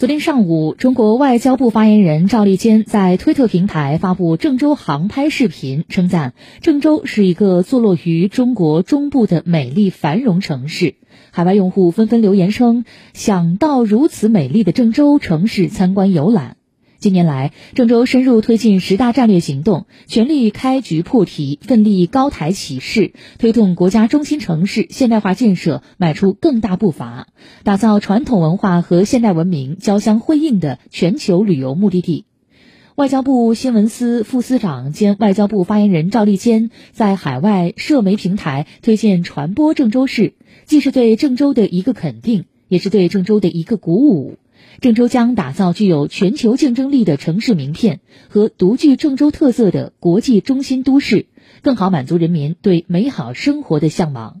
昨天上午，中国外交部发言人赵立坚在推特平台发布郑州航拍视频，称赞郑州是一个坐落于中国中部的美丽繁荣城市。海外用户纷纷留言称，想到如此美丽的郑州城市参观游览。近年来，郑州深入推进十大战略行动，全力开局破题，奋力高台起势，推动国家中心城市现代化建设迈出更大步伐，打造传统文化和现代文明交相辉映的全球旅游目的地。外交部新闻司副司长兼外交部发言人赵立坚在海外社媒平台推荐传播郑州市，既是对郑州的一个肯定，也是对郑州的一个鼓舞。郑州将打造具有全球竞争力的城市名片和独具郑州特色的国际中心都市，更好满足人民对美好生活的向往。